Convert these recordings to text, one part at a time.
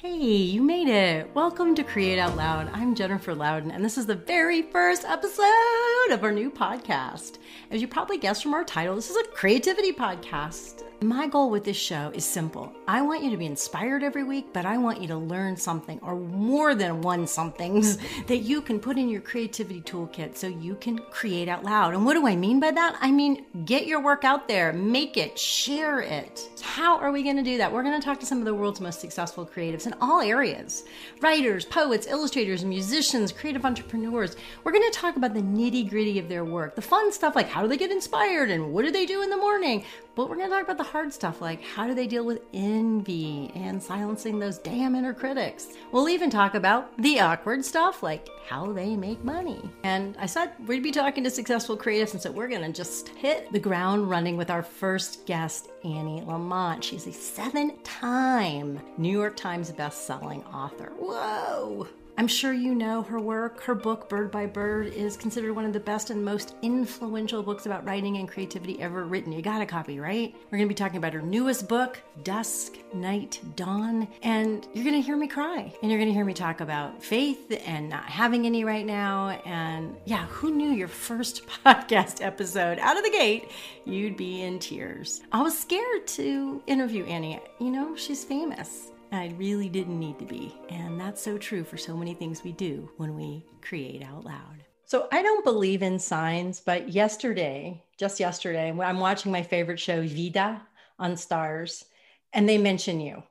Hey, you made it. Welcome to Create Out Loud. I'm Jennifer Louden, and this is the very first episode of our new podcast. As you probably guessed from our title, this is a creativity podcast. My goal with this show is simple. I want you to be inspired every week, but I want you to learn something or more than one somethings that you can put in your creativity toolkit so you can create out loud. And what do I mean by that? I mean, get your work out there, make it, share it. How are we going to do that? We're going to talk to some of the world's most successful creatives in all areas writers, poets, illustrators, musicians, creative entrepreneurs. We're going to talk about the nitty gritty of their work, the fun stuff like how do they get inspired and what do they do in the morning. But we're going to talk about the hard stuff like how do they deal with envy and silencing those damn inner critics. We'll even talk about the awkward stuff like how they make money. And I said we'd be talking to successful creatives, and so we're going to just hit the ground running with our first guest, Annie Lamott. She's a seven time New York Times best-selling author. Whoa! I'm sure you know her work. Her book, Bird by Bird, is considered one of the best and most influential books about writing and creativity ever written. You got a copy, right? We're going to be talking about her newest book, Dusk, Night, Dawn, and you're going to hear me cry. And you're going to hear me talk about faith and not having any right now. And yeah, who knew your first podcast episode out of the gate, you'd be in tears? I was scared to interview Annie. You know, she's famous. I really didn't need to be. And that's so true for so many things we do when we create out loud. So I don't believe in signs, but yesterday, just yesterday, I'm watching my favorite show, Vida, on Starz, and they mention you.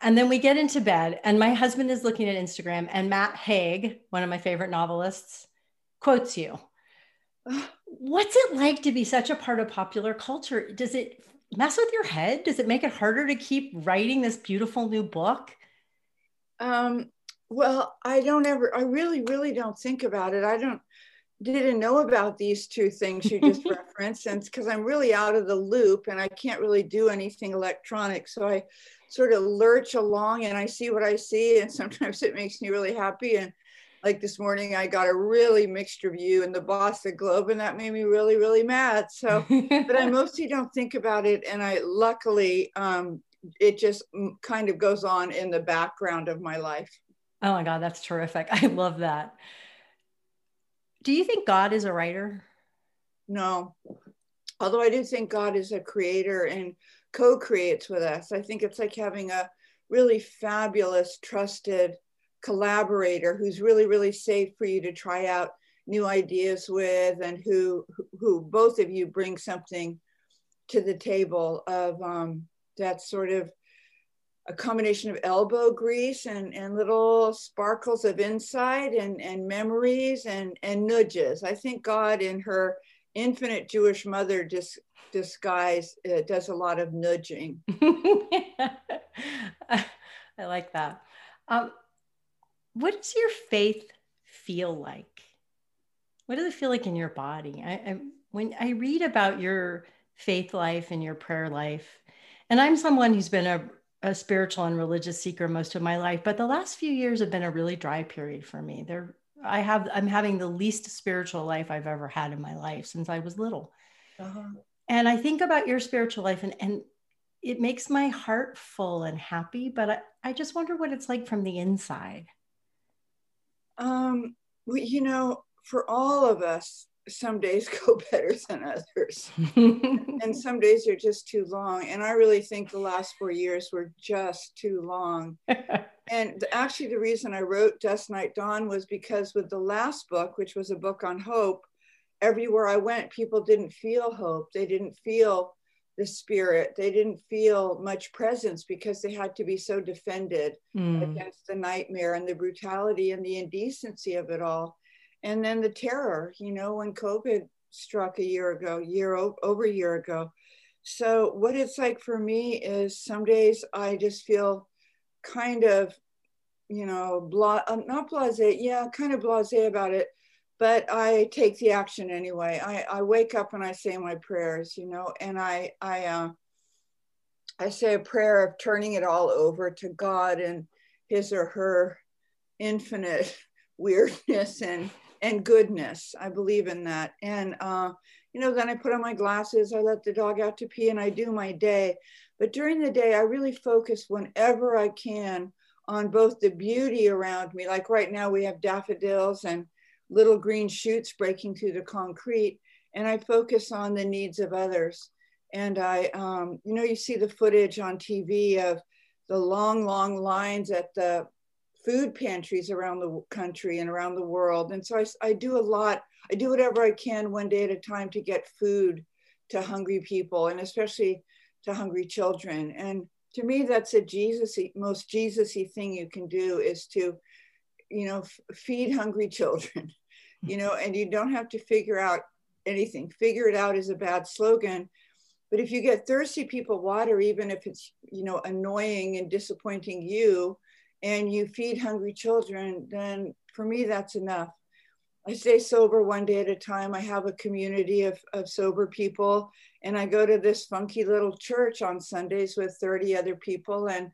And then we get into bed, and my husband is looking at Instagram, and Matt Haig, one of my favorite novelists, quotes you. What's it like to be such a part of popular culture? Does it mess with your head? Does it make it harder to keep writing this beautiful new book? Um, well, I don't ever, I really, really don't think about it. I don't, didn't know about these two things you just referenced and because i'm really out of the loop and i can't really do anything electronic so i sort of lurch along and i see what i see and sometimes it makes me really happy and like this morning i got a really mixed review in the boston globe and that made me really really mad. So but i mostly don't think about it and i luckily um, it just kind of goes on in the background of my life. Oh my god that's terrific. I love that. Do you think god is a writer? No. Although i do think god is a creator and co-creates with us i think it's like having a really fabulous trusted collaborator who's really really safe for you to try out new ideas with and who who both of you bring something to the table of um, that sort of a combination of elbow grease and, and little sparkles of insight and, and memories and, and nudges. I think God in her infinite Jewish mother dis, disguise uh, does a lot of nudging. I like that. Um, what does your faith feel like? What does it feel like in your body? I, I, when I read about your faith life and your prayer life, and I'm someone who's been a, a spiritual and religious seeker most of my life, but the last few years have been a really dry period for me. There, I have, I'm having the least spiritual life I've ever had in my life since I was little. Uh-huh. And I think about your spiritual life, and, and it makes my heart full and happy, but I, I just wonder what it's like from the inside. Um, well, you know, for all of us, some days go better than others. and some days are just too long. And I really think the last four years were just too long. and actually, the reason I wrote Dusk Night Dawn was because with the last book, which was a book on hope, everywhere I went, people didn't feel hope. They didn't feel the spirit. They didn't feel much presence because they had to be so defended mm. against the nightmare and the brutality and the indecency of it all. And then the terror, you know, when COVID struck a year ago, year over a year ago. So what it's like for me is some days I just feel kind of, you know, blah, uh, not blasé, yeah, kind of blasé about it but I take the action anyway. I, I wake up and I say my prayers, you know, and I I uh, I say a prayer of turning it all over to God and His or her infinite weirdness and and goodness. I believe in that, and uh, you know, then I put on my glasses. I let the dog out to pee, and I do my day. But during the day, I really focus whenever I can on both the beauty around me. Like right now, we have daffodils and little green shoots breaking through the concrete, and I focus on the needs of others. And I, um, you know, you see the footage on TV of the long, long lines at the food pantries around the country and around the world. And so I, I do a lot, I do whatever I can one day at a time to get food to hungry people and especially to hungry children. And to me, that's a Jesus most Jesusy thing you can do is to, you know, feed hungry children, you know, and you don't have to figure out anything. Figure it out is a bad slogan. But if you get thirsty people water, even if it's, you know, annoying and disappointing you, and you feed hungry children, then for me, that's enough. I stay sober one day at a time. I have a community of, of sober people, and I go to this funky little church on Sundays with 30 other people. And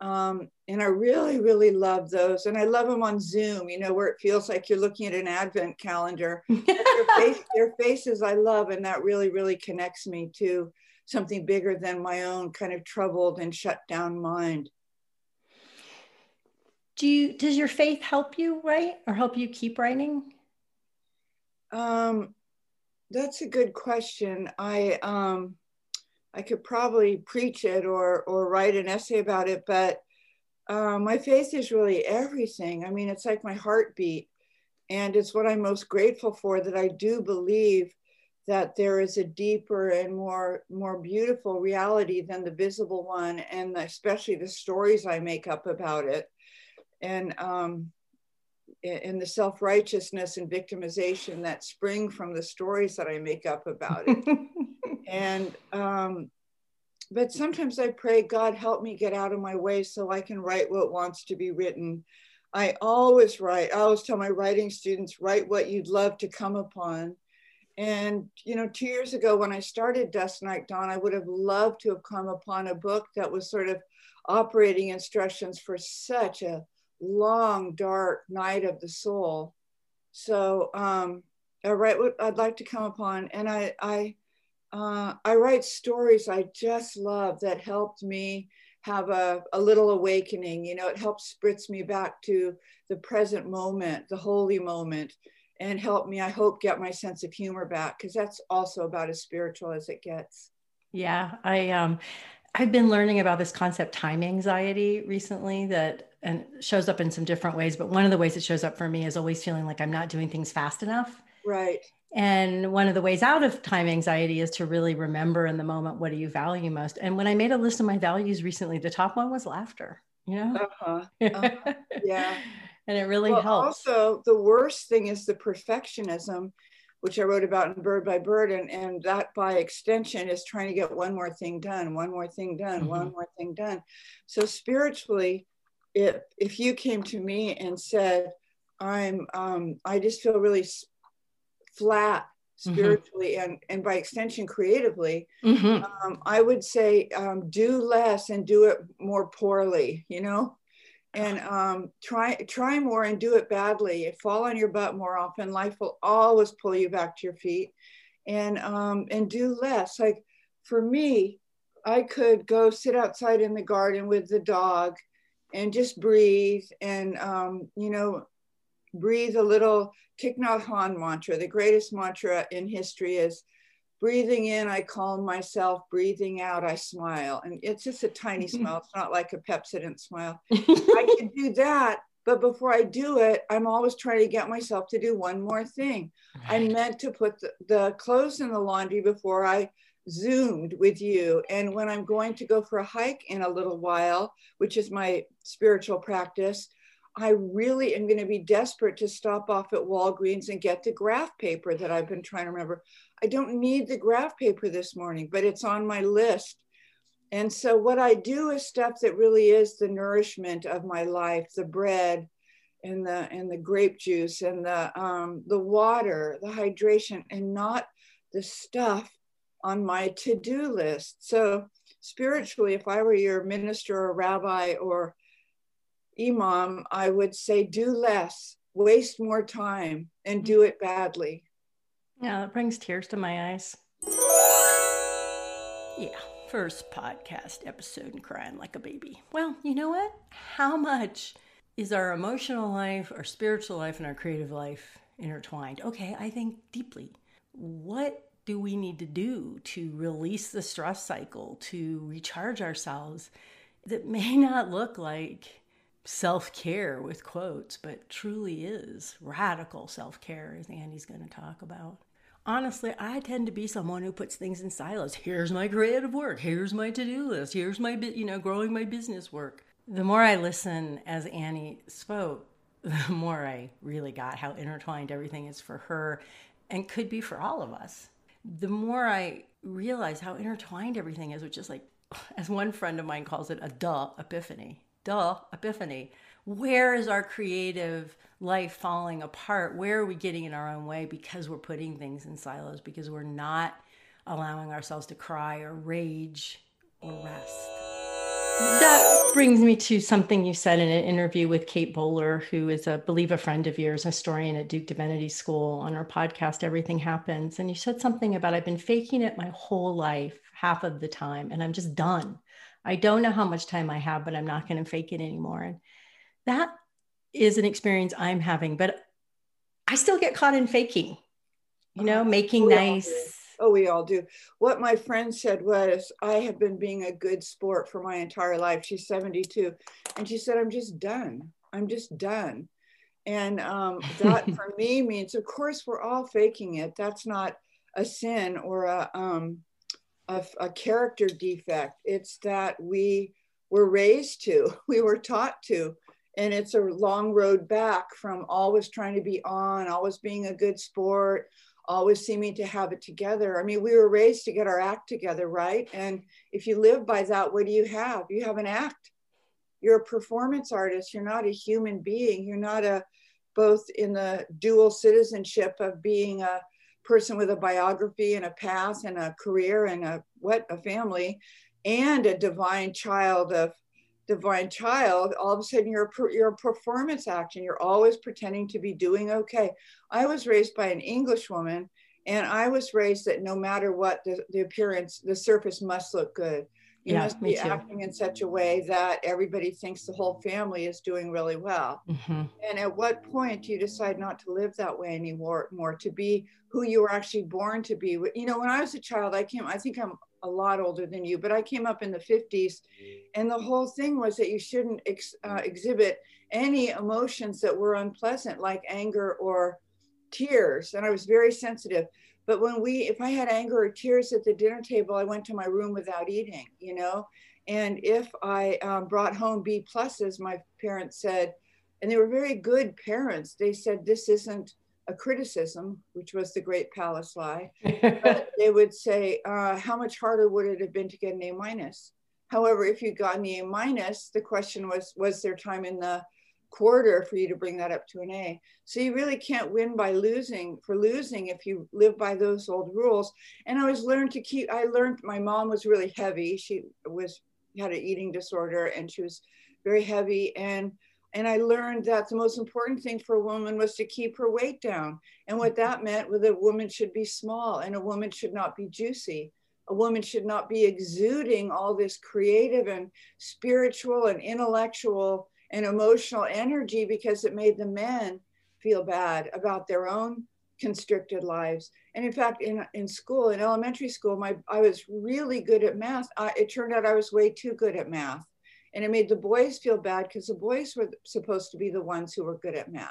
um, and I really, really love those. And I love them on Zoom, you know, where it feels like you're looking at an advent calendar. their, face, their faces I love, and that really, really connects me to something bigger than my own kind of troubled and shut down mind. Do you does your faith help you write or help you keep writing? Um, that's a good question. I um, I could probably preach it or or write an essay about it, but uh, my faith is really everything. I mean, it's like my heartbeat, and it's what I'm most grateful for. That I do believe that there is a deeper and more more beautiful reality than the visible one, and especially the stories I make up about it. And um, in the self righteousness and victimization that spring from the stories that I make up about it. and, um, but sometimes I pray, God, help me get out of my way so I can write what wants to be written. I always write, I always tell my writing students, write what you'd love to come upon. And, you know, two years ago when I started Dusk Night Dawn, I would have loved to have come upon a book that was sort of operating instructions for such a long, dark night of the soul. So um, I write what I'd like to come upon, and I I uh, I write stories I just love that helped me have a, a little awakening. You know, it helps spritz me back to the present moment, the holy moment, and help me, I hope, get my sense of humor back because that's also about as spiritual as it gets. Yeah, I um I've been learning about this concept time anxiety recently that and shows up in some different ways. But one of the ways it shows up for me is always feeling like I'm not doing things fast enough. Right. And one of the ways out of time anxiety is to really remember in the moment what do you value most. And when I made a list of my values recently, the top one was laughter. You know. Uh-huh. Uh-huh. yeah. and it really well, helps. Also, the worst thing is the perfectionism, which I wrote about in Bird by Bird, and and that by extension is trying to get one more thing done, one more thing done, mm-hmm. one more thing done. So spiritually, if if you came to me and said, "I'm um, I just feel really flat mm-hmm. spiritually mm-hmm. and and by extension creatively," mm-hmm. um, I would say um, do less and do it more poorly. You know. And um, try try more and do it badly. Fall on your butt more often. Life will always pull you back to your feet, and um, and do less. Like for me, I could go sit outside in the garden with the dog and just breathe and, um, you know, breathe a little Thich Nhat Hanh mantra. The greatest mantra in history is breathing in, I calm myself, breathing out, I smile. And it's just a tiny mm-hmm. smile. It's not like a Pepsodent smile. I can do that. But before I do it, I'm always trying to get myself to do one more thing. Right. I meant to put the, the clothes in the laundry before I zoomed with you. And when I'm going to go for a hike in a little while, which is my spiritual practice, I really am going to be desperate to stop off at Walgreens and get the graph paper that I've been trying to remember. I don't need the graph paper this morning, but it's on my list. And so what I do is stuff that really is the nourishment of my life, the bread and the and the grape juice and the um, the water, the hydration, and not the stuff on my to-do list. So spiritually, if I were your minister or rabbi or imam, I would say do less, waste more time, and do it badly. Yeah, that brings tears to my eyes. Yeah. first podcast episode and crying like a baby. Well, you know what? How much is our emotional life, our spiritual life, and our creative life intertwined? Okay, I think deeply. What do we need to do to release the stress cycle, to recharge ourselves that may not look like self care with quotes, but truly is radical self care, as Annie's going to talk about? honestly, I tend to be someone who puts things in silos. Here's my creative work. Here's my to-do list. Here's my, you know, growing my business work. The more I listen as Annie spoke, the more I really got how intertwined everything is for her and could be for all of us. The more I realize how intertwined everything is, which is like, as one friend of mine calls it, a duh epiphany. Duh epiphany. Where is our creative life falling apart? Where are we getting in our own way because we're putting things in silos, because we're not allowing ourselves to cry or rage or rest? That brings me to something you said in an interview with Kate Bowler, who is a believe a friend of yours, a historian at Duke Divinity School, on her podcast, Everything Happens. And you said something about I've been faking it my whole life, half of the time, and I'm just done. I don't know how much time I have, but I'm not going to fake it anymore. And that is an experience I'm having, but I still get caught in faking, you know, uh-huh. making nice. Oh, we all do. What my friend said was, I have been being a good sport for my entire life. She's 72. And she said, I'm just done. I'm just done. And um, that for me means, of course, we're all faking it. That's not a sin or a, um, a, a character defect. It's that we were raised to, we were taught to and it's a long road back from always trying to be on always being a good sport always seeming to have it together. I mean we were raised to get our act together right? And if you live by that what do you have? You have an act. You're a performance artist. You're not a human being. You're not a both in the dual citizenship of being a person with a biography and a past and a career and a what a family and a divine child of divine child, all of a sudden you're a, you're a performance action. You're always pretending to be doing okay. I was raised by an English woman, and I was raised that no matter what the, the appearance, the surface must look good. You yeah, must be acting in such a way that everybody thinks the whole family is doing really well. Mm-hmm. And at what point do you decide not to live that way anymore, more to be who you were actually born to be? You know, when I was a child, I came, I think I'm a lot older than you, but I came up in the 50s. And the whole thing was that you shouldn't ex, uh, exhibit any emotions that were unpleasant, like anger or tears. And I was very sensitive. But when we, if I had anger or tears at the dinner table, I went to my room without eating, you know? And if I um, brought home B pluses, my parents said, and they were very good parents, they said, this isn't a criticism, which was the great palace lie, But they would say, uh, how much harder would it have been to get an A minus? However, if you got an A minus, the question was, was there time in the quarter for you to bring that up to an A? So you really can't win by losing for losing if you live by those old rules. And I was learned to keep, I learned my mom was really heavy. She was, had an eating disorder and she was very heavy. And and I learned that the most important thing for a woman was to keep her weight down. And what that meant was that a woman should be small and a woman should not be juicy. A woman should not be exuding all this creative and spiritual and intellectual and emotional energy because it made the men feel bad about their own constricted lives. And in fact, in, in school, in elementary school, my I was really good at math. I, it turned out I was way too good at math. And it made the boys feel bad because the boys were supposed to be the ones who were good at math,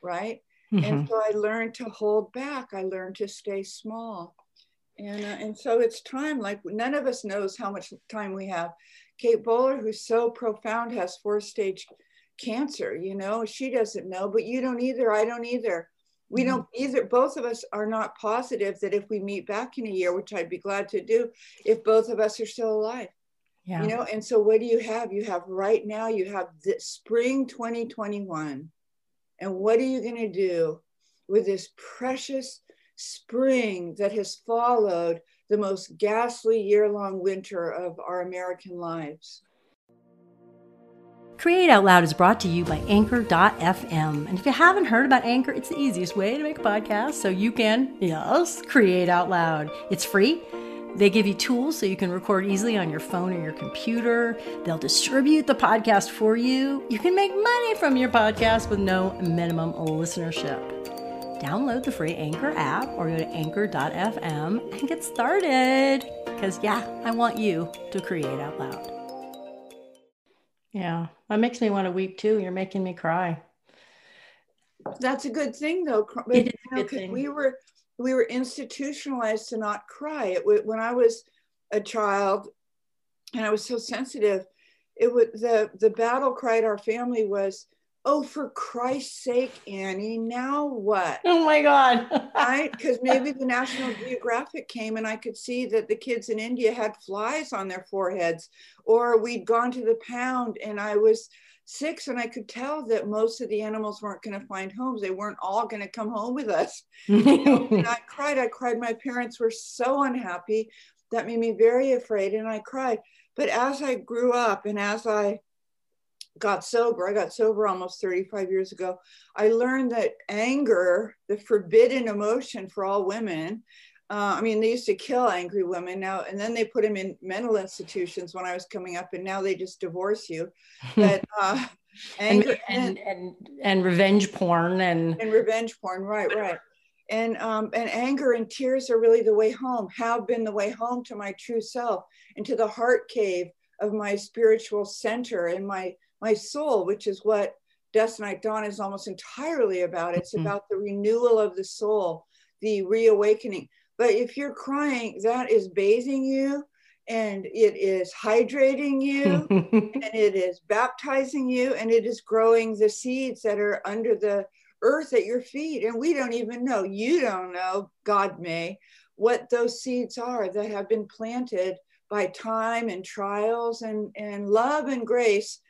right? Mm-hmm. And so I learned to hold back. I learned to stay small. And, uh, and so it's time, like none of us knows how much time we have. Kate Bowler, who's so profound, has four stage cancer, you know, she doesn't know, but you don't either. I don't either. We mm-hmm. don't either. Both of us are not positive that if we meet back in a year, which I'd be glad to do, if both of us are still alive. Yeah. You know, and so what do you have? You have right now, you have the spring 2021. And what are you going to do with this precious spring that has followed the most ghastly year long winter of our American lives? Create Out Loud is brought to you by Anchor.fm. And if you haven't heard about Anchor, it's the easiest way to make a podcast so you can, yes, create out loud. It's free They give you tools so you can record easily on your phone or your computer. They'll distribute the podcast for you. You can make money from your podcast with no minimum listenership. Download the free Anchor app or go to anchor.fm and get started. Because, yeah, I want you to create out loud. Yeah, that makes me want to weep too. You're making me cry. That's a good thing, though. It is a good thing. We were we were institutionalized to not cry. It, when I was a child, and I was so sensitive, it was the the battle cry at our family was, "Oh, for Christ's sake, Annie, now what?" Oh my God! right? Because maybe the National Geographic came, and I could see that the kids in India had flies on their foreheads, or we'd gone to the pound, and I was six and I could tell that most of the animals weren't going to find homes. They weren't all going to come home with us. you know, and I cried. I cried. My parents were so unhappy. That made me very afraid and I cried. But as I grew up and as I got sober, I got sober almost 35 years ago, I learned that anger, the forbidden emotion for all women, uh, I mean, they used to kill angry women now, and then they put them in mental institutions when I was coming up, and now they just divorce you. But uh, anger and, and, and and revenge porn and and revenge porn, right, right. And um, and anger and tears are really the way home. Have been the way home to my true self, into the heart cave of my spiritual center and my my soul, which is what Dusk Night Dawn is almost entirely about. It's mm-hmm. about the renewal of the soul, the reawakening but if you're crying, that is bathing you and it is hydrating you and it is baptizing you and it is growing the seeds that are under the earth at your feet. And we don't even know, you don't know, God may, what those seeds are that have been planted by time and trials and, and love and grace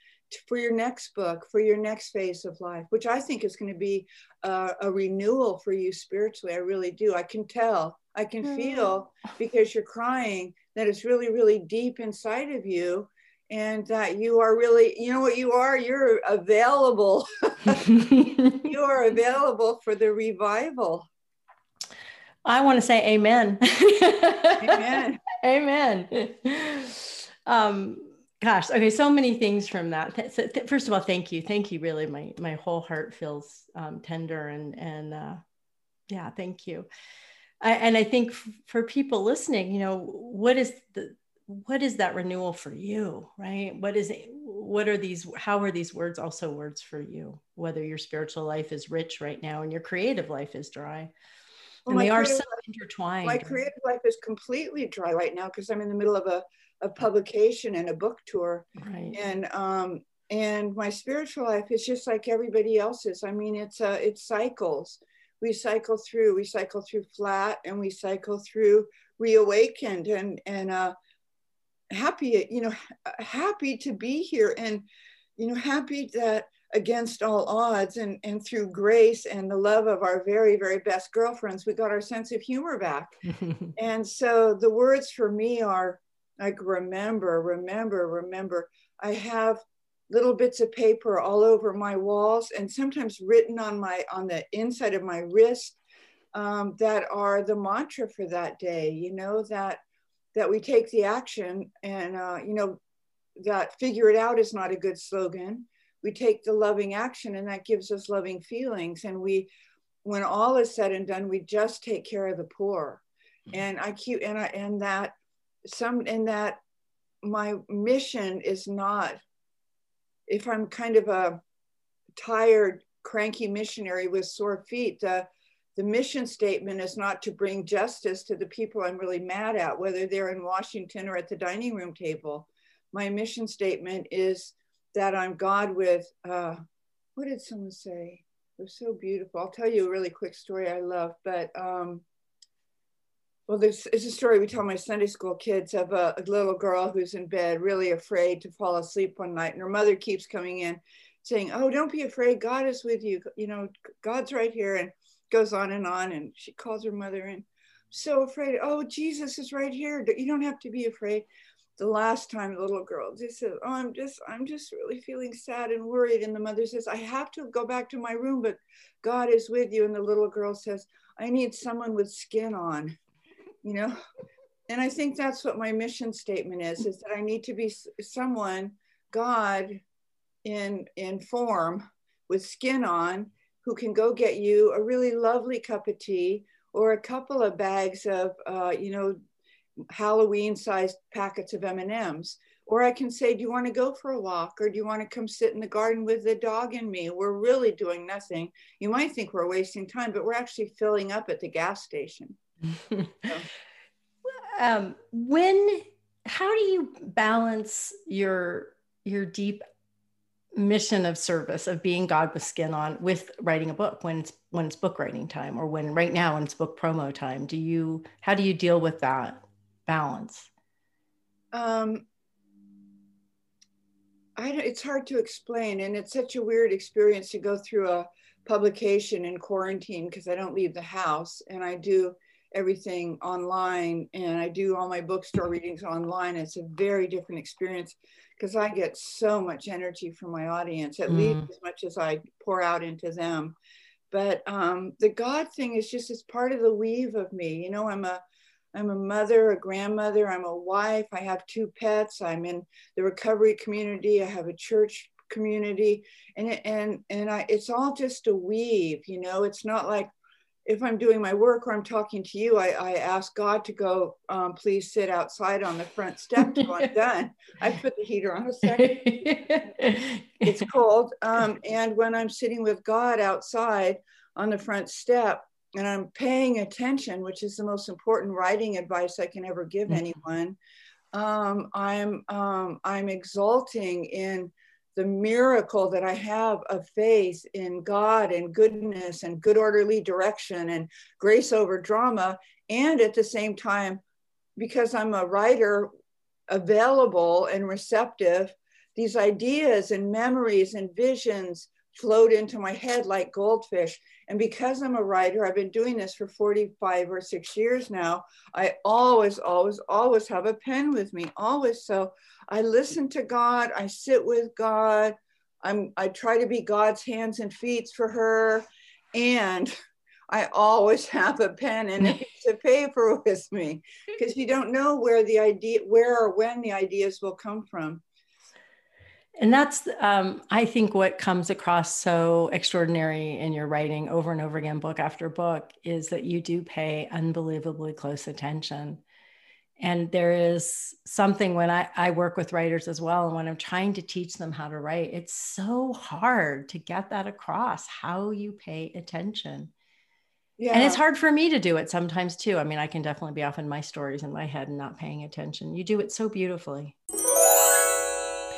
for your next book, for your next phase of life, which I think is going to be uh, a renewal for you spiritually. I really do. I can tell I can mm. feel because you're crying that it's really, really deep inside of you and that you are really, you know what you are? You're available. you are available for the revival. I want to say amen. amen. amen. Um, gosh, okay, so many things from that. First of all, thank you. Thank you. Really, my, my whole heart feels um, tender and, and uh, yeah, thank you. I, and I think for people listening, you know, what is the what is that renewal for you, right? What is it? What are these? How are these words also words for you? Whether your spiritual life is rich right now and your creative life is dry, well, and they are so life, intertwined. My creative life is completely dry right now because I'm in the middle of a, a publication and a book tour, right. and um, and my spiritual life is just like everybody else's. I mean, it's uh, it cycles we cycle through we cycle through flat and we cycle through reawakened and and uh happy you know happy to be here and you know happy that against all odds and and through grace and the love of our very very best girlfriends we got our sense of humor back and so the words for me are like remember remember remember. I have little bits of paper all over my walls and sometimes written on my on the inside of my wrist um, that are the mantra for that day you know that that we take the action and uh, you know that figure it out is not a good slogan. We take the loving action and that gives us loving feelings. And we when all is said and done we just take care of the poor. Mm-hmm. and i keep and i and that some in that my mission is not if I'm kind of a tired, cranky missionary with sore feet, the, the mission statement is not to bring justice to the people I'm really mad at, whether they're in Washington or at the dining room table. My mission statement is that I'm God with, uh, what did someone say? It was so beautiful. I'll tell you a really quick story I love, but um, well, there's it's a story we tell my Sunday school kids of a, a, little girl who's in bed, really afraid to fall asleep one night, and her mother keeps coming in, saying, "Oh, don't be afraid. God is with you. You know, God's right here." And goes on and on, and she calls her mother in, so afraid. Oh, Jesus is right here. You don't have to be afraid. The last time, the little girl just says, "Oh, I'm just, I'm just really feeling sad and worried." And the mother says, "I have to go back to my room, but God is with you." And the little girl says, "I need someone with skin on." You know and I think that's what my mission statement is: is that I need to be someone, God, in in form, with skin on, who can go get you a really lovely cup of tea or a couple of bags of, uh, you know, Halloween-sized packets of M&Ms. Or I can say, do you want to go for a walk? Or do you want to come sit in the garden with the dog and me? We're really doing nothing. You might think we're wasting time, but we're actually filling up at the gas station. So. um, when, how do you balance your, your deep mission of service of being God with skin on with writing a book when it's when it's book writing time or when right now when it's book promo time do you how do you deal with that balance um I, it's hard to explain and it's such a weird experience to go through a publication in quarantine because I don't leave the house and I do everything online and I do all my bookstore readings online. It's a very different experience because I get so much energy from my audience, at mm. least as much as I pour out into them. But um, the God thing is just as part of the weave of me. You know, I'm a I'm a mother, a grandmother, I'm a wife, I have two pets, I'm in the recovery community, I have a church community, and and and I it's all just a weave, you know, it's not like if I'm doing my work or I'm talking to you, I, I ask God to go, um, please sit outside on the front step till I'm done. I put the heater on a second. it's cold. Um, and when I'm sitting with God outside on the front step and I'm paying attention, which is the most important writing advice I can ever give mm-hmm. anyone, um, I'm, um, I'm exulting in the miracle that I have of faith in God and goodness and good orderly direction and grace over drama. And at the same time, because I'm a writer available and receptive, these ideas and memories and visions float into my head like goldfish. And because I'm a writer, I've been doing this for 45 or six years now. I always, always, always have a pen with me, always. So I listen to God, I sit with God, I'm, I try to be God's hands and feet for her. And I always have a pen and a piece of paper with me because you don't know where the idea, where or when the ideas will come from and that's um, i think what comes across so extraordinary in your writing over and over again book after book is that you do pay unbelievably close attention and there is something when I, I work with writers as well and when i'm trying to teach them how to write it's so hard to get that across how you pay attention yeah. And it's hard for me to do it sometimes too. I mean, I can definitely be off in my stories in my head and not paying attention. You do it so beautifully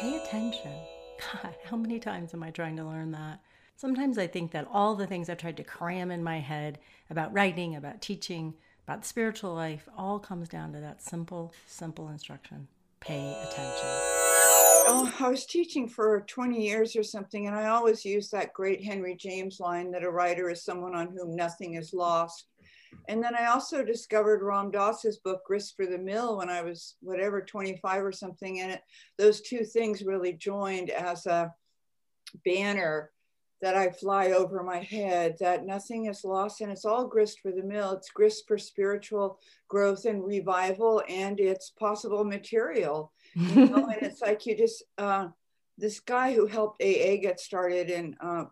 pay attention. God, how many times am I trying to learn that? Sometimes I think that all the things I've tried to cram in my head about writing, about teaching, about the spiritual life, all comes down to that simple, simple instruction pay attention. Oh, I was teaching for 20 years or something, and I always use that great Henry James line that a writer is someone on whom nothing is lost. And then I also discovered Ram Dass's book, Grist for the Mill, when I was whatever, 25 or something. And it, those two things really joined as a banner that I fly over my head that nothing is lost and it's all grist for the mill. It's grist for spiritual growth and revival and it's possible material. You know? and it's like you just, uh, this guy who helped AA get started in uh,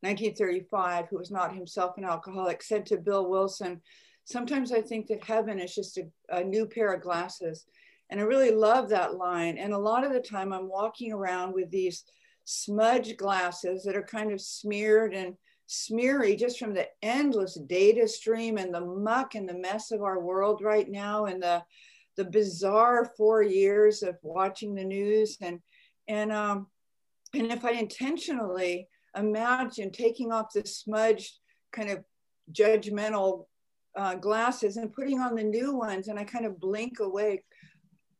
1935, who was not himself an alcoholic, said to Bill Wilson, Sometimes I think that heaven is just a, a new pair of glasses. And I really love that line. And a lot of the time I'm walking around with these smudge glasses that are kind of smeared and smeary just from the endless data stream and the muck and the mess of our world right now and the the bizarre four years of watching the news and and um and if I intentionally imagine taking off the smudged kind of judgmental uh, glasses and putting on the new ones and I kind of blink away,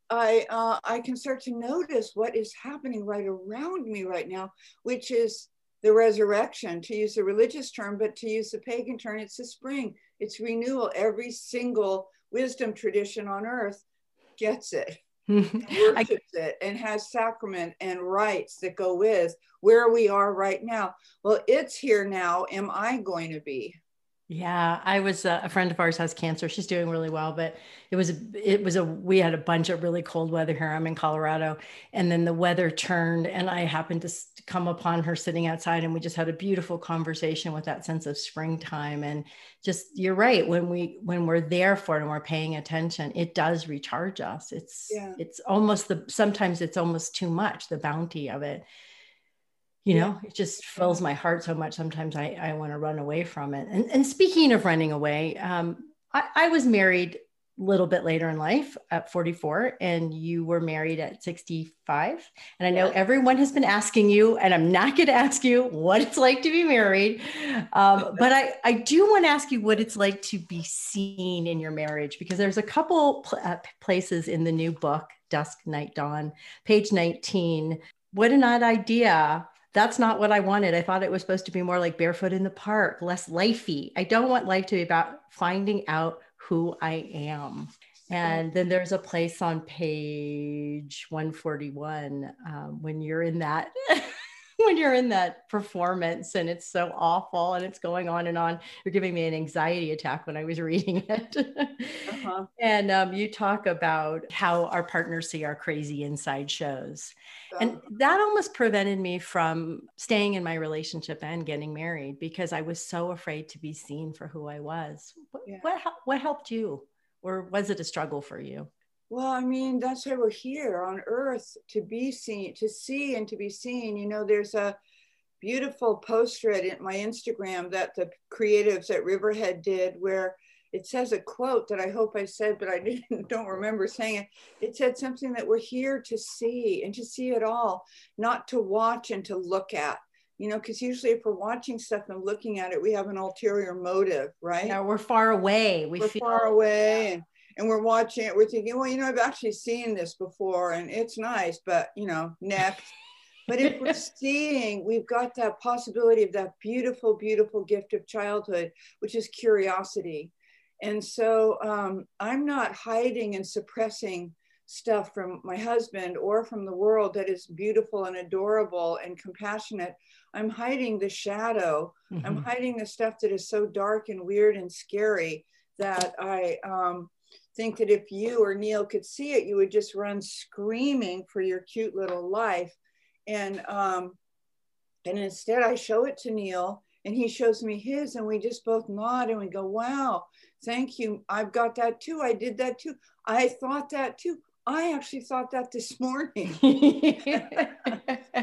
I, uh, I can start to notice what is happening right around me right now, which is the resurrection, to use a religious term, but to use the pagan term, it's the spring, it's renewal. Every single wisdom tradition on earth gets it. Worships it and has sacrament and rites that go with where we are right now. Well, it's here now. Am I going to be? Yeah, I was uh, a friend of ours has cancer. She's doing really well, but it was it was a we had a bunch of really cold weather here. I'm in Colorado, and then the weather turned, and I happened to come upon her sitting outside, and we just had a beautiful conversation with that sense of springtime. And just you're right when we when we're there for it and we're paying attention, it does recharge us. It's yeah. it's almost the sometimes it's almost too much the bounty of it you know it just fills my heart so much sometimes i, I want to run away from it. And, and speaking of running away um, I, I, was married a little bit later in life at 44 and you were married at 65 and i know yeah. everyone has been asking you and i'm not going to ask you what it's like to be married. Um, but I, I do want to ask you what it's like to be seen in your marriage because there's a couple pl- uh, places in the new book dusk night dawn page 19 what an odd idea that's not what I wanted. I thought it was supposed to be more like barefoot in the park, less lifey. I don't want life to be about finding out who I am. And then there's a place on page 141 um, when you're in that when you're in that performance and it's so awful and it's going on and on. You're giving me an anxiety attack when I was reading it. uh-huh. And um, you talk about how our partners see our crazy inside shows. And that almost prevented me from staying in my relationship and getting married because I was so afraid to be seen for who I was. What, yeah. what, what helped you? Or was it a struggle for you? Well, I mean, that's why we're here on earth to be seen, to see and to be seen. You know, there's a beautiful poster at my Instagram that the creatives at Riverhead did where it says a quote that I hope I said, but I didn't don't remember saying it. It said something that we're here to see and to see it all, not to watch and to look at. You know, because usually if we're watching stuff and looking at it, we have an ulterior motive, right? Yeah, we're far away. We are far away. Yeah. And, and we're watching it, we're thinking, well, you know, I've actually seen this before and it's nice, but you know, next. but if we're seeing, we've got that possibility of that beautiful, beautiful gift of childhood, which is curiosity. And so um, I'm not hiding and suppressing stuff from my husband or from the world that is beautiful and adorable and compassionate. I'm hiding the shadow. Mm-hmm. I'm hiding the stuff that is so dark and weird and scary that I um, think that if you or Neil could see it, you would just run screaming for your cute little life. And um, and instead, I show it to Neil, and he shows me his, and we just both nod and we go, "Wow, thank you. I've got that too. I did that too. I thought that too. I actually thought that this morning.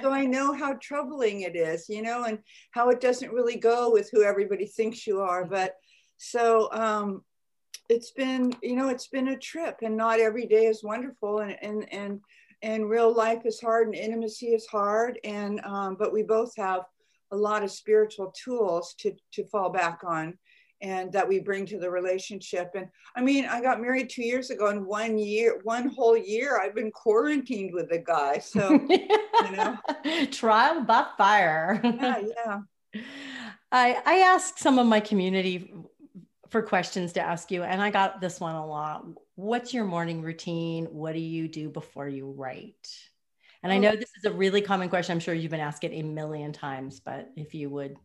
so I know how troubling it is, you know, and how it doesn't really go with who everybody thinks you are. But so um, it's been you know it's been a trip and not every day is wonderful and and and and real life is hard and intimacy is hard and um, but we both have a lot of spiritual tools to to fall back on and that we bring to the relationship and i mean i got married two years ago and one year one whole year i've been quarantined with the guy so you know. Trial by fire. Yeah yeah. I, I asked some of my community for questions to ask you. And I got this one a lot. What's your morning routine? What do you do before you write? And I oh. know this is a really common question. I'm sure you've been asked it a million times, but if you would,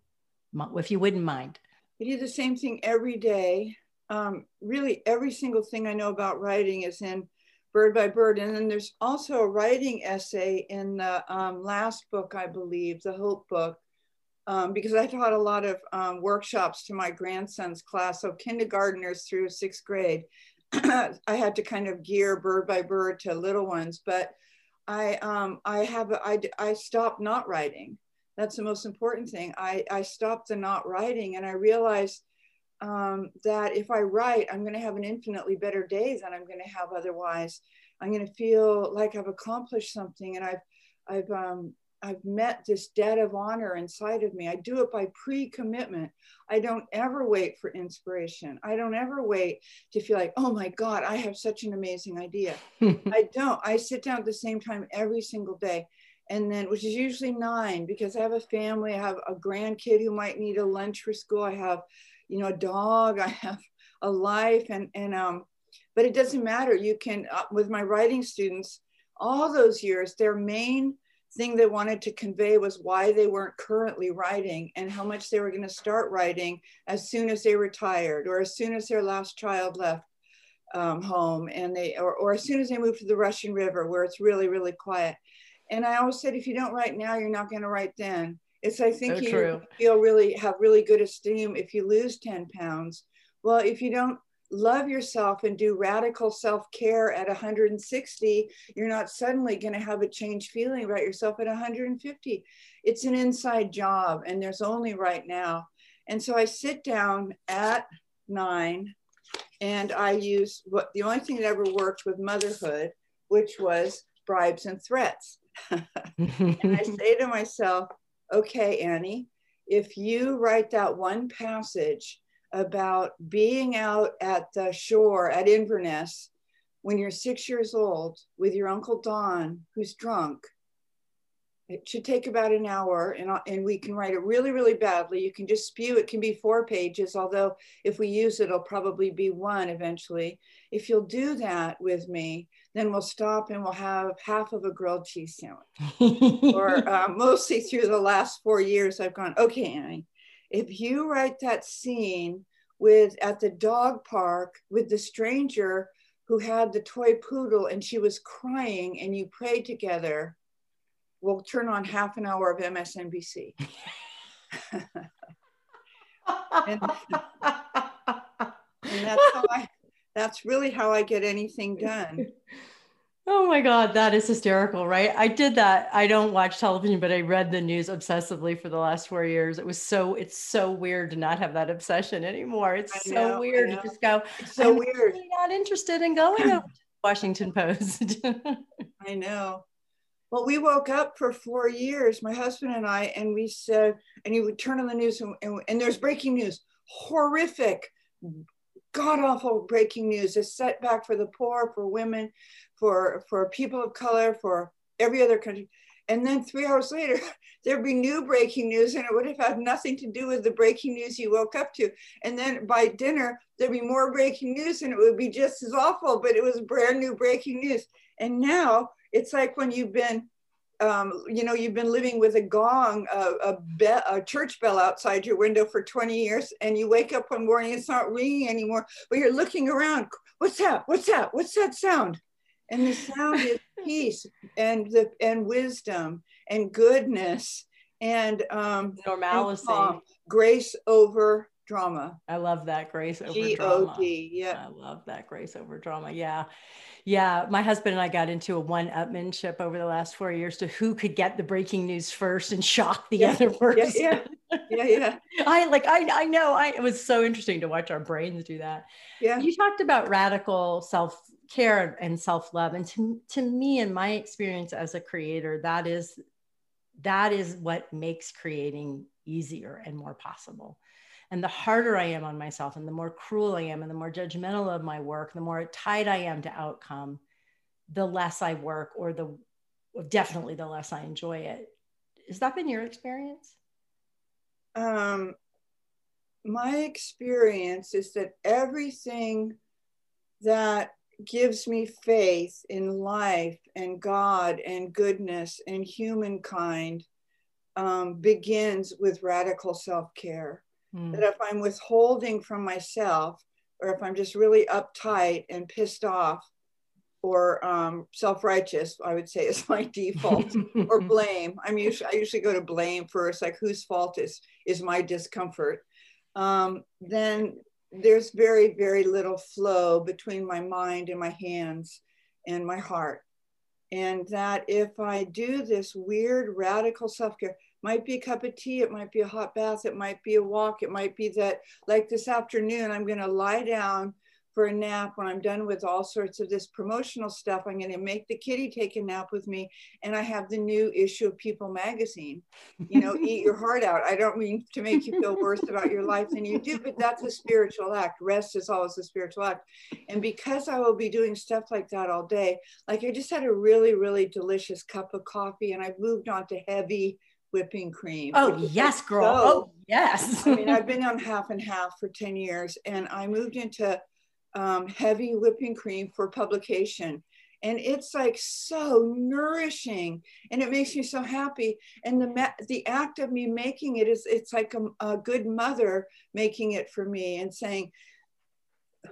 if you wouldn't mind. I do the same thing every day. Um, really, every single thing I know about writing is in Bird by Bird. And then there's also a writing essay in the um, last book, I believe, the Hope book, um, because I taught a lot of um, workshops to my grandson's class, so kindergarteners through sixth grade. I had to kind of gear bird by bird to little ones, but I um, I have I I stopped not writing. That's the most important thing. I I stopped the not writing, and I realized um, that if I write, I'm going to have an infinitely better day than I'm going to have otherwise. I'm going to feel like I've accomplished something, and I've I've um, I've met this debt of honor inside of me. I do it by pre commitment. I don't ever wait for inspiration. I don't ever wait to feel like, oh my God, I have such an amazing idea. I don't. I sit down at the same time every single day. And then, which is usually nine, because I have a family, I have a grandkid who might need a lunch for school. I have, you know, a dog, I have a life. And, and, um, but it doesn't matter. You can, uh, with my writing students, all those years, their main thing they wanted to convey was why they weren't currently writing and how much they were going to start writing as soon as they retired or as soon as their last child left um, home and they or, or as soon as they moved to the russian river where it's really really quiet. And i always said if you don't write now you're not going to write then. It's i think so you true. feel really have really good esteem if you lose 10 pounds. Well if you don't love yourself and do radical self-care at 160 you're not suddenly going to have a changed feeling about yourself at 150 it's an inside job and there's only right now. And so i sit down at nine and i use what the only thing that ever worked with motherhood which was bribes and threats. And i say to myself okay annie if you write that one passage about being out at the shore at Inverness when you're six years old with your Uncle Don, who's drunk. It should take about an hour, and, and we can write it really, really badly. You can just spew, it can be four pages, although if we use it, it'll probably be one eventually. If you'll do that with me, then we'll stop and we'll have half of a grilled cheese sandwich. or uh, mostly through the last four years, I've gone, okay, Annie, if you write that scene with at the dog park with the stranger who had the toy poodle and she was crying and you prayed together, we'll turn on half an hour of MSNBC. and, and, that's I, that's really how I get anything done. Oh my God, that is hysterical, right? I did that. I don't watch television, but I read the news obsessively for the last four years. It was so, it's so weird to not have that obsession anymore. It's I so know, weird to just go, it's so I'm weird. Really not interested in going over Washington Post. I know. Well, we woke up for four years, my husband and I, and we said, and you would turn on the news and, and, and there's breaking news, horrific, god awful breaking news, a setback for the poor, for women, for, for people of color, for every other country. And then three hours later, there'd be new breaking news, and it would have had nothing to do with the breaking news you woke up to. And then by dinner, there'd be more breaking news, and it would be just as awful, but it was brand new breaking news. And now it's like when you've been, um, you know, you've been living with a gong, a, a, a church bell outside your window for 20 years, and you wake up one morning, it's not ringing anymore, but you're looking around. What's that? What's that? What's that sound? And the sound is peace and the and wisdom and goodness and um normalcy. and grace over drama. I love that grace over G-O-D, drama. yeah. I love that grace over drama yeah. Yeah my husband and i got into a one-upmanship over the last four years to who could get the breaking news first and shock the yeah, other person yeah yeah yeah, yeah. i like I, I know i it was so interesting to watch our brains do that. Yeah. You talked about radical self care and self-love. And to, to me in my experience as a creator that is that is what makes creating easier and more possible. And the harder i am on myself and the more cruel i am and the more judgmental of my work the more tied i am to outcome the less i work or the definitely the less i enjoy it. Has that been your experience? Um my experience is that everything that gives me faith in life and God and goodness and humankind um, begins with radical self care. Mm. That if I'm withholding from myself, or if I'm just really uptight and pissed off, or um, self righteous, I would say is my default, or blame. I'm usually I usually go to blame first, like whose fault is is my discomfort. Um, then there's very, very little flow between my mind and my hands and my heart. And that if I do this weird radical self care, might be a cup of tea, it might be a hot bath, it might be a walk, it might be that, like this afternoon, I'm going to lie down for a nap when I'm done with all sorts of this promotional stuff. I'm going to make the kitty take a nap with me. And I have the new issue of People magazine. You know, eat your heart out. I don't mean to make you feel worse about your life than you do, but that's a spiritual act. Rest is always a spiritual act. And because I will be doing stuff like that all day, like I just had a really, really delicious cup of coffee and I've moved on to heavy whipping cream. Oh, yes, girl. So, oh, yes. I mean, I've been on half and half for 10 years and I moved into um, heavy whipping cream for publication. and it's like so nourishing and it makes me so happy. And the the act of me making it is it's like a, a good mother making it for me and saying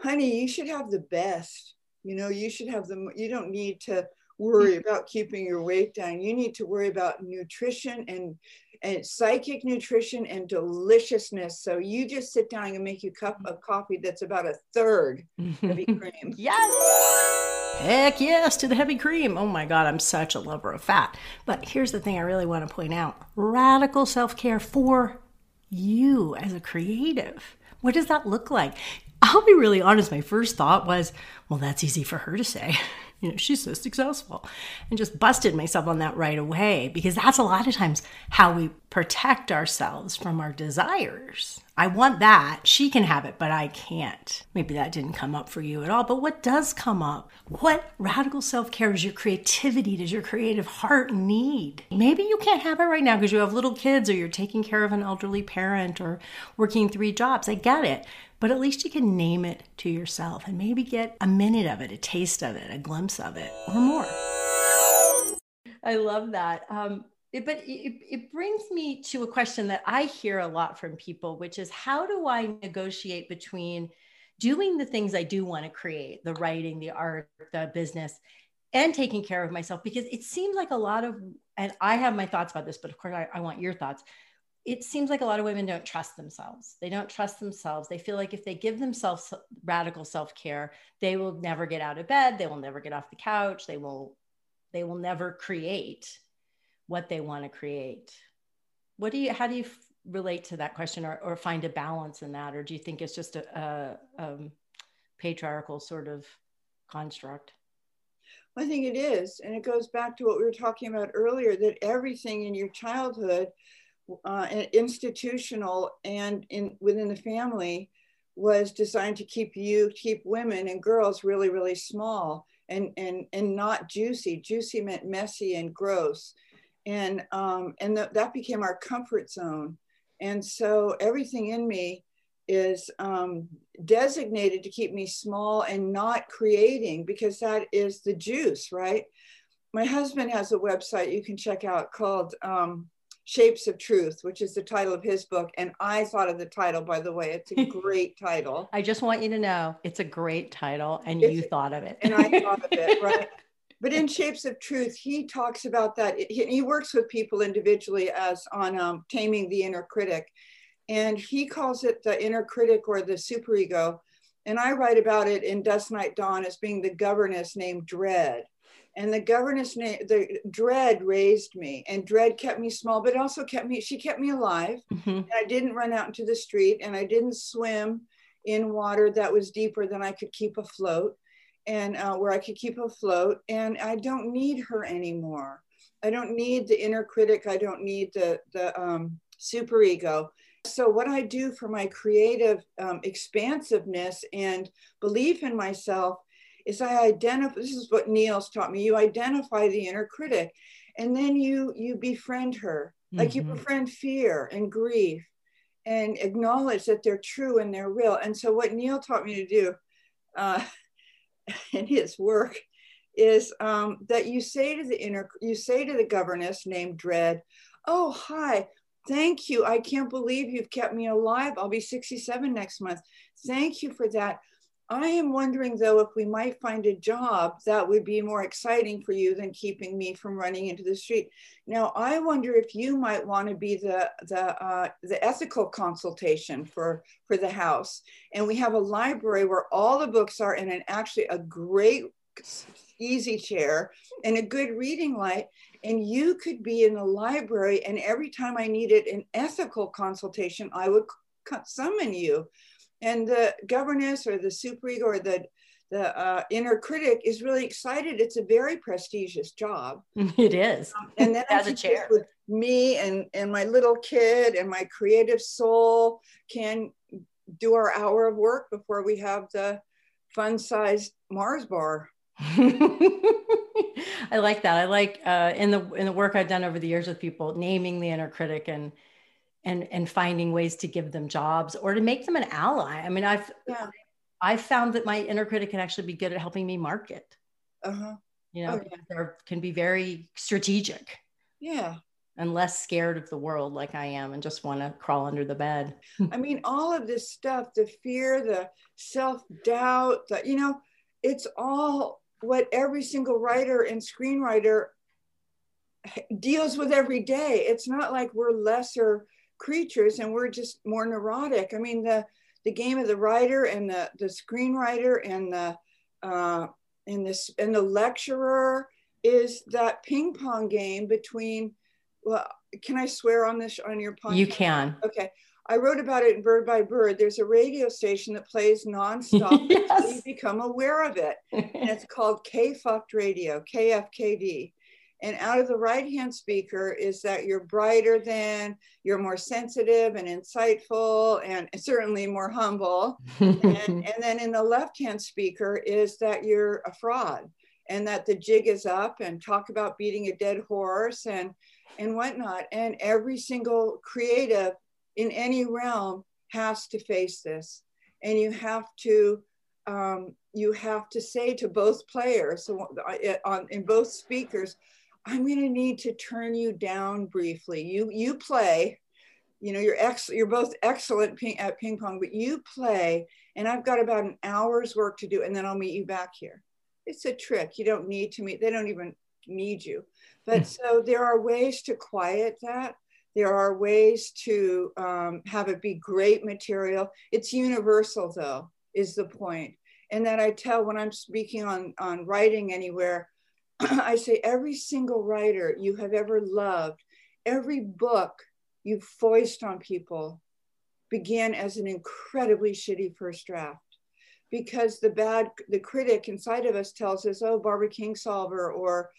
honey you should have the best. You know you should have the you don't need to worry about keeping your weight down. You need to worry about nutrition and and psychic nutrition and deliciousness. So you just sit down and make you a cup of coffee that's about a third heavy cream. yes. Heck yes to the heavy cream. Oh my God, I'm such a lover of fat. But here's the thing I really want to point out radical self care for you as a creative. What does that look like? I'll be really honest. My first thought was, well, that's easy for her to say. you know, she's so successful. And just busted myself on that right away because that's a lot of times how we protect ourselves from our desires. I want that. She can have it, but I can't. Maybe that didn't come up for you at all. But what does come up? What radical self care does your creativity, does your creative heart need? Maybe you can't have it right now because you have little kids or you're taking care of an elderly parent or working three jobs. I get it but at least you can name it to yourself and maybe get a minute of it, a taste of it, a glimpse of it, or more. I love that. Um, it, but it, it brings me to a question that I hear a lot from people, which is how do I negotiate between doing the things I do want to create, the writing, the art, the business, and taking care of myself? Because it seems like a lot of, and I have my thoughts about this, but of course I, I want your thoughts it seems like a lot of women don't trust themselves. They don't trust themselves. They feel like if they give themselves radical self-care, they will never get out of bed, they will never get off the couch, they will they will never create what they want to create. What do you how do you relate to that question or, or find a balance in that or do you think it's just a, a, a um, patriarchal sort of construct? I think it is. And it goes back to what we were talking about earlier that everything in your childhood uh, institutional and in within the family was designed to keep you keep women and girls really really small and and and not juicy. Juicy meant messy and gross. And um and th- that became our comfort zone. And so everything in me is um, designated to keep me small and not creating because that is the juice right? My husband has a website you can check out called um, Shapes of Truth, which is the title of his book. And I thought of the title, by the way. It's a great title. I just want you to know it's a great title and it's, you thought of it. and I thought of it, right? But in Shapes of Truth, he talks about that. He, he works with people individually as on um, taming the inner critic. And he calls it the inner critic or the superego. And I write about it in Dusk Night Dawn as being the governess named Dread and the governess name the dread raised me and dread kept me small but also kept me she kept me alive. Mm-hmm. i didn't run out into the street and i didn't swim in water that was deeper than i could keep afloat and uh, where i could keep afloat and i don't need her anymore. I don't need the inner critic i don't need the the um, super ego. So what i do for my creative um, expansiveness and belief in myself is I identify, this is what Neal's taught me, you identify the inner critic and then you you befriend her, like mm-hmm. you befriend fear and grief and acknowledge that they're true and they're real. And so what Neil taught me to do uh, in his work is um, that you say to the inner, you say to the governess named Dread, oh, hi, thank you. I can't believe you've kept me alive. I'll be 67 next month. Thank you for that. I am wondering though if we might find a job that would be more exciting for you than keeping me from running into the street. Now I wonder if you might want to be the the uh, the ethical consultation for for the house. And we have a library where all the books are in an actually a great easy chair and a good reading light. And you could be in the library, and every time I needed an ethical consultation, I would summon you and the governess or the superego or the the uh, inner critic is really excited. It's a very prestigious job. It is. Um, and then as a chair with me and and my little kid and my creative soul can do our hour of work before we have the fun-sized Mars bar. I like that. I like uh, in the in the work I've done over the years with people naming the inner critic and and and finding ways to give them jobs or to make them an ally. I mean, I've yeah. I've found that my inner critic can actually be good at helping me market. Uh-huh. You know, Oh, yeah. they can be very strategic Yeah. and less scared of the world like I am and just want to crawl under the bed. I mean, all of this stuff, the fear, the self doubt, the, you know, it's all what every single writer and screenwriter deals with every day. It's not like we're lesser creatures and we're just more neurotic. I mean, the the game of the writer and the the screenwriter and the uh, and this and the lecturer is that ping pong game between. Well, can I swear on this on your podcast? You can. Okay. I wrote about it in Bird by Bird. There's a radio station that plays nonstop until you yes. become aware of it. And it's called K Fucked Radio, KFKD. And out of the right hand speaker is that you're brighter than, you're more sensitive and insightful, and certainly more humble. And, and then in the left hand speaker is that you're a fraud and that the jig is up and talk about beating a dead horse and and whatnot. And every single creative in any realm has to face this. And you have to um, you have to say to both players so uh, on in both speakers, I'm going to need to turn you down briefly. You you play, you know you're ex you're both excellent ping, at ping pong, but you play, and I've got about an hour's work to do, and then I'll meet you back here. It's a trick. You don't need to meet. They don't even need you. But so there are ways to quiet that. There are ways to um, have it be great material. It's universal, though, is the point. And that I tell when I'm speaking on, on writing anywhere, I say every single writer you have ever loved, every book you've foist on people began as an incredibly shitty first draft. Because the bad the critic inside of us tells us oh barbara kingsolver or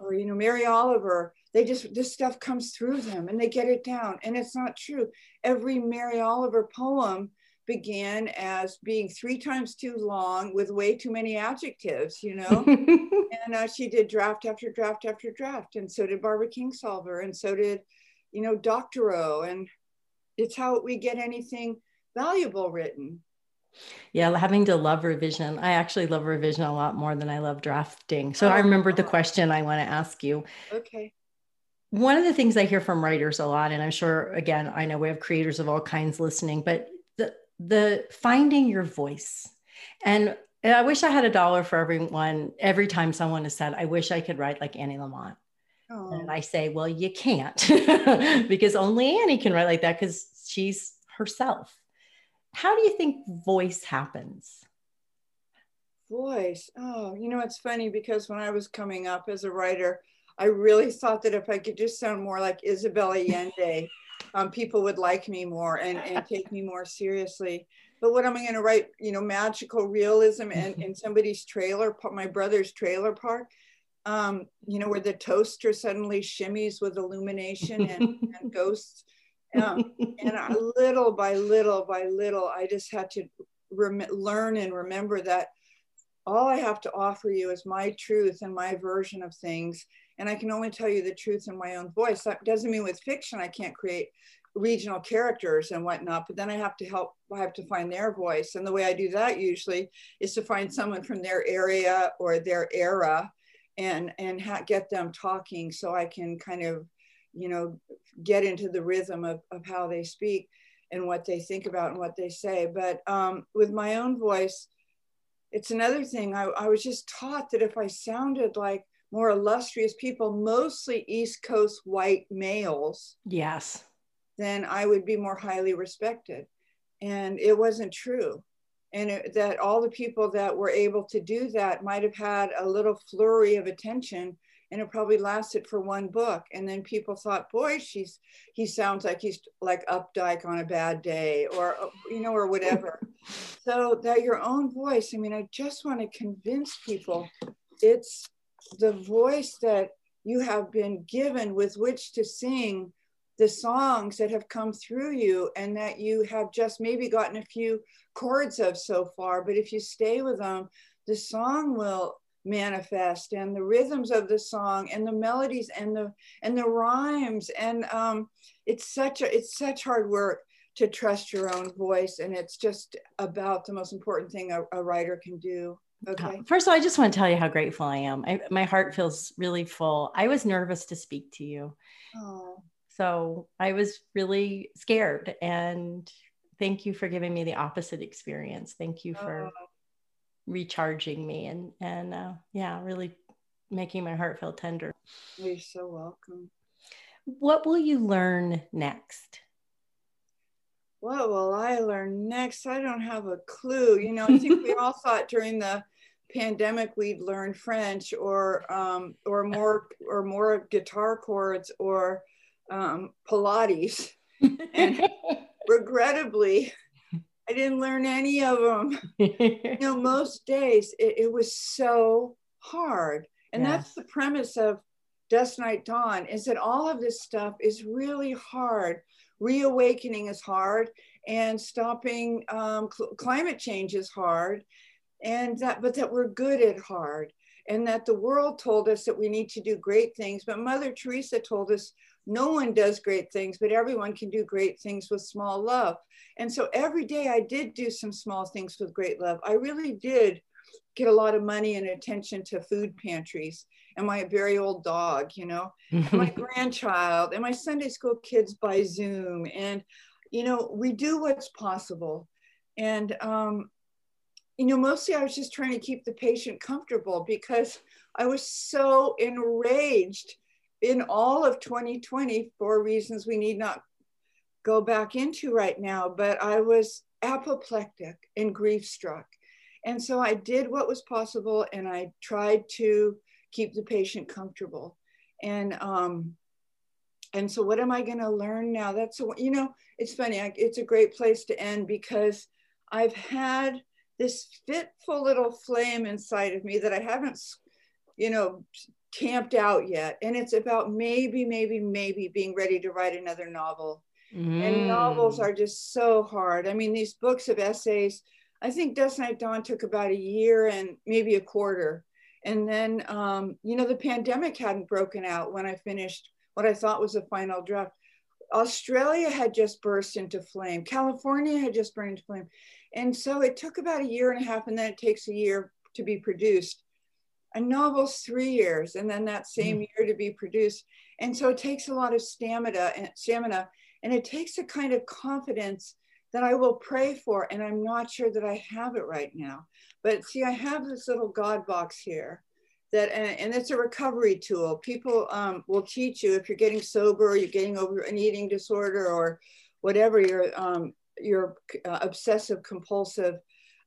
or you know mary oliver they just this stuff comes through them and they get it down. And it's not true. Every mary oliver poem began as being three times too long with way too many adjectives you know and uh, she did draft after draft after draft and so did barbara kingsolver and so did you know doctorow and it's how we get anything valuable written Yeah, having to love revision. I actually love revision a lot more than I love drafting. So I remembered the question I want to ask you. okay One of the things I hear from writers a lot, and I'm sure again, I know we have creators of all kinds listening, but the finding your voice. And I wish I had a dollar for everyone every time someone has said, I wish I could write like Annie Lamott. oh. And I say, well, you can't because only Annie can write like that because she's herself. How do you think voice happens? voice. Oh, you know, it's funny because when I was coming up as a writer, I really thought that if I could just sound more like Isabella Allende, um, people would like me more and, and take me more seriously. But what am I going to write? You know, magical realism and in somebody's trailer, my brother's trailer park, um, you know, where the toaster suddenly shimmies with illumination and, and ghosts. Um, and I, little by little by little, I just had to rem- learn and remember that all I have to offer you is my truth and my version of things. And I can only tell you the truth in my own voice. That doesn't mean with fiction, I can't create regional characters and whatnot, but then I have to help, I have to find their voice. And the way I do that usually is to find someone from their area or their era and, and get them talking so I can kind of, you know, get into the rhythm of, of how they speak and what they think about and what they say. But um, with my own voice, it's another thing. I, I was just taught that if I sounded like more illustrious people, mostly East Coast white males, Yes. then I would be more highly respected. And it wasn't true. And it, that all the people that were able to do that might have had a little flurry of attention and it probably lasted for one book. And then people thought, boy, she's, he sounds like he's like Updike on a bad day or, you know, or whatever. so that your own voice, I mean, I just want to convince people it's the voice that you have been given with which to sing the songs that have come through you and that you have just maybe gotten a few chords of so far. But if you stay with them, the song will manifest and the rhythms of the song and the melodies and the and the rhymes. And um it's such a it's such hard work to trust your own voice. And it's just about the most important thing a, a writer can do Okay. Uh, first of all, I just want to tell you how grateful I am. I, my heart feels really full. I was nervous to speak to you. Oh. So I was really scared. And thank you for giving me the opposite experience. Thank you for oh. recharging me and, and uh, yeah, really making my heart feel tender. You're so welcome. What will you learn next? What will I learn next? I don't have a clue. You know, I think we all thought during the pandemic we'd learn French or um, or more or more guitar chords or um, Pilates, and regrettably, I didn't learn any of them. you know, most days it, it was so hard, and yes. that's the premise of Dusk Night Dawn is that all of this stuff is really hard. Reawakening is hard, and stopping um, cl- climate change is hard, and that but that we're good at hard, and that the world told us that we need to do great things. But Mother Teresa told us no one does great things, but everyone can do great things with small love. And so every day I did do some small things with great love. I really did get a lot of money and attention to food pantries and my very old dog, you know, and my grandchild and my Sunday school kids by Zoom. And, you know, we do what's possible. And, um, you know, mostly I was just trying to keep the patient comfortable because I was so enraged in all of 2020 for reasons we need not go back into right now. But I was apoplectic and grief struck. And so I did what was possible and I tried to keep the patient comfortable. And um, and so what am I going to learn now? That's a, you know, it's funny. I, it's a great place to end because I've had this fitful little flame inside of me that I haven't, you know, camped out yet. And it's about maybe, maybe, maybe being ready to write another novel. Mm. And novels are just so hard. I mean, these books of essays I think Dusk Night Dawn took about a year and maybe a quarter. And then, um, you know, the pandemic hadn't broken out when I finished what I thought was a final draft. Australia had just burst into flame. California had just burned into flame. And so it took about a year and a half, and then it takes a year to be produced. A novel's three years, and then that same mm. year to be produced. And so it takes a lot of stamina and stamina, and it takes a kind of confidence that I will pray for. And I'm not sure that I have it right now. But see, I have this little God box here that, and, and it's a recovery tool. People um, will teach you if you're getting sober or you're getting over an eating disorder or whatever your, um, your uh, obsessive compulsive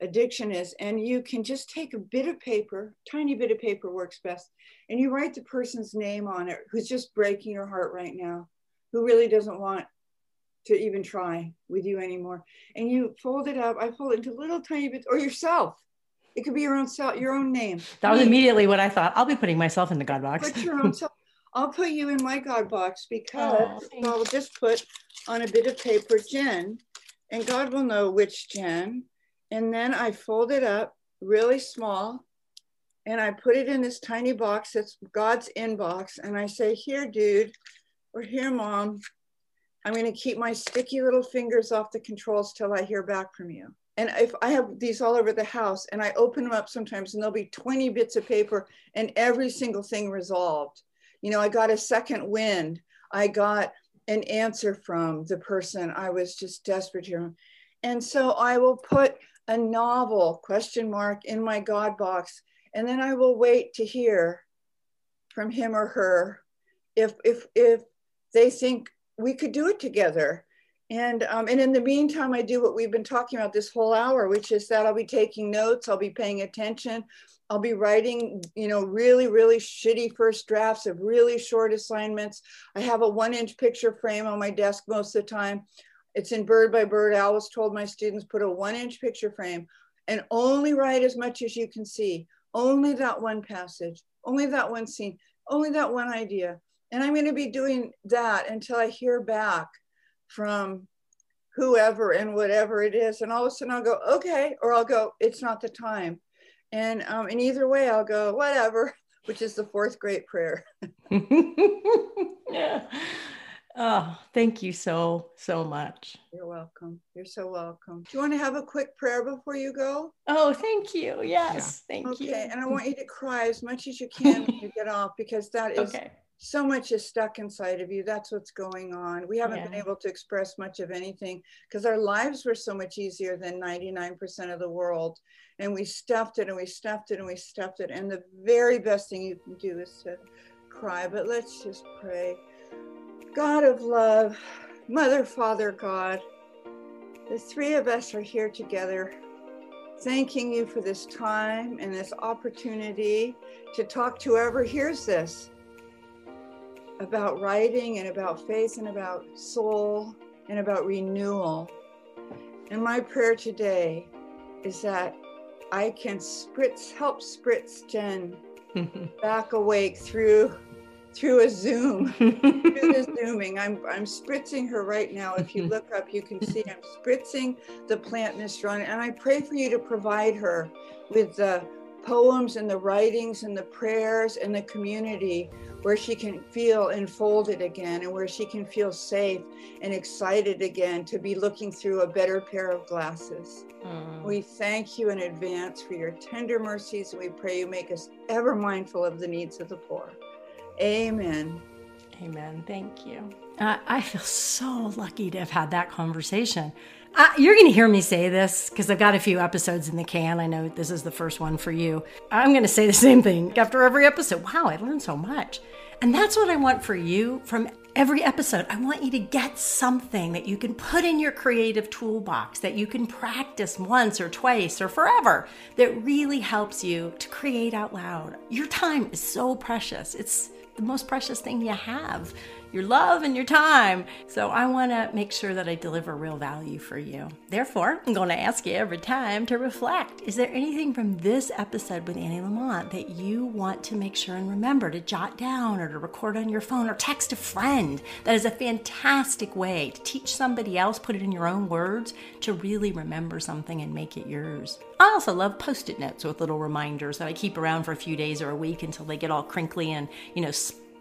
addiction is. And you can just take a bit of paper, tiny bit of paper works best, and you write the person's name on it who's just breaking your heart right now, who really doesn't want to even try with you anymore. And you fold it up. I fold it into little tiny bits, or yourself. It could be your own self, your own name. That was immediately what I thought. I'll be putting myself in the God box. Put your own self. I'll put you in my God box because oh, I'll just put on a bit of paper Jen, and God will know which Jen. And then I fold it up really small and I put it in this tiny box that's God's inbox. And I say, Here, dude, or here, mom, I'm going to keep my sticky little fingers off the controls till I hear back from you. And if I have these all over the house and I open them up sometimes and there'll be 20 bits of paper and every single thing resolved. You know, I got a second wind. I got an answer from the person I was just desperate hear. And so I will put a novel question mark in my God box and then I will wait to hear from him or her if if if they think we could do it together. And, um, and in the meantime, I do what we've been talking about this whole hour, which is that I'll be taking notes, I'll be paying attention, I'll be writing, you know, really, really shitty first drafts of really short assignments. I have a one inch picture frame on my desk most of the time. It's in bird by bird. I always told my students put a one inch picture frame and only write as much as you can see. Only that one passage, only that one scene, only that one idea. And I'm going to be doing that until I hear back from whoever and whatever it is. And all of a sudden I'll go, okay, or I'll go, it's not the time. And um, in either way, I'll go, whatever, which is the fourth great prayer. yeah. Oh, thank you so, so much. You're welcome. You're so welcome. Do you want to have a quick prayer before you go? Oh, thank you. Yes, yeah. thank okay. you. Okay. And I want you to cry as much as you can when you get off because that is okay. So much is stuck inside of you. That's what's going on. We haven't yeah. been able to express much of anything because our lives were so much easier than 99% of the world. And we stuffed it and we stuffed it and we stuffed it. And the very best thing you can do is to cry. But let's just pray. God of love, Mother, Father, God, the three of us are here together, thanking you for this time and this opportunity to talk to whoever hears this about writing and about faith and about soul and about renewal. And my prayer today is that I can spritz, help spritz Jen back awake through through a Zoom, through the Zooming. I'm, I'm spritzing her right now. If you look up, you can see I'm spritzing the plant mistrone. And I pray for you to provide her with the poems and the writings and the prayers and the community where she can feel enfolded again and where she can feel safe and excited again to be looking through a better pair of glasses. Mm. We thank you in advance for your tender mercies and we pray you make us ever mindful of the needs of the poor. Amen. Amen. Thank you. Uh, I feel so lucky to have had that conversation. Uh, you're going to hear me say this because I've got a few episodes in the can. I know this is the first one for you. I'm going to say the same thing after every episode. Wow, I learned so much. And that's what I want for you from every episode. I want you to get something that you can put in your creative toolbox that you can practice once or twice or forever that really helps you to create out loud. Your time is so precious. It's the most precious thing you have your love and your time. So I want to make sure that I deliver real value for you. Therefore, I'm going to ask you every time to reflect. Is there anything from this episode with Annie Lamott that you want to make sure and remember to jot down or to record on your phone or text a friend? That is a fantastic way to teach somebody else, put it in your own words, to really remember something and make it yours. I also love post it notes with little reminders that I keep around for a few days or a week until they get all crinkly and, you know,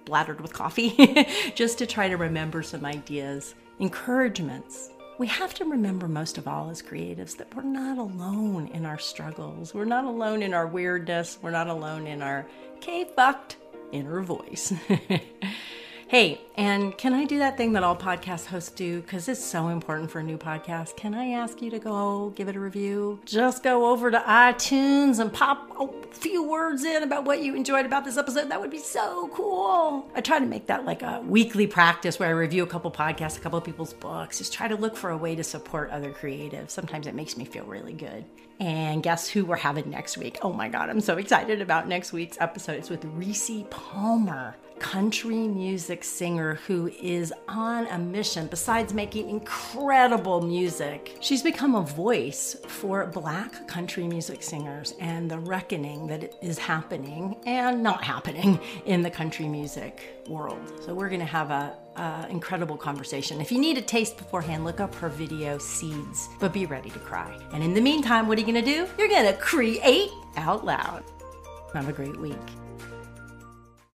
splattered with coffee, just to try to remember some ideas. Encouragements. We have to remember most of all as creatives that we're not alone in our struggles. We're not alone in our weirdness. We're not alone in our K fucked inner voice. Hey, and can I do that thing that all podcast hosts do? Because it's so important for a new podcast. Can I ask you to go give it a review? Just go over to iTunes and pop a few words in about what you enjoyed about this episode. That would be so cool. I try to make that like a weekly practice where I review a couple podcasts, a couple people's books, just try to look for a way to support other creatives. Sometimes it makes me feel really good. And guess who we're having next week? Oh my God, I'm so excited about next week's episode. It's with Reese Palmer country music singer who is on a mission besides making incredible music. She's become a voice for black country music singers and the reckoning that is happening and not happening in the country music world. So we're going to have a, a incredible conversation. If you need a taste beforehand, look up her video Seeds, but be ready to cry. And in the meantime, what are you going to do? You're going to create out loud. Have a great week.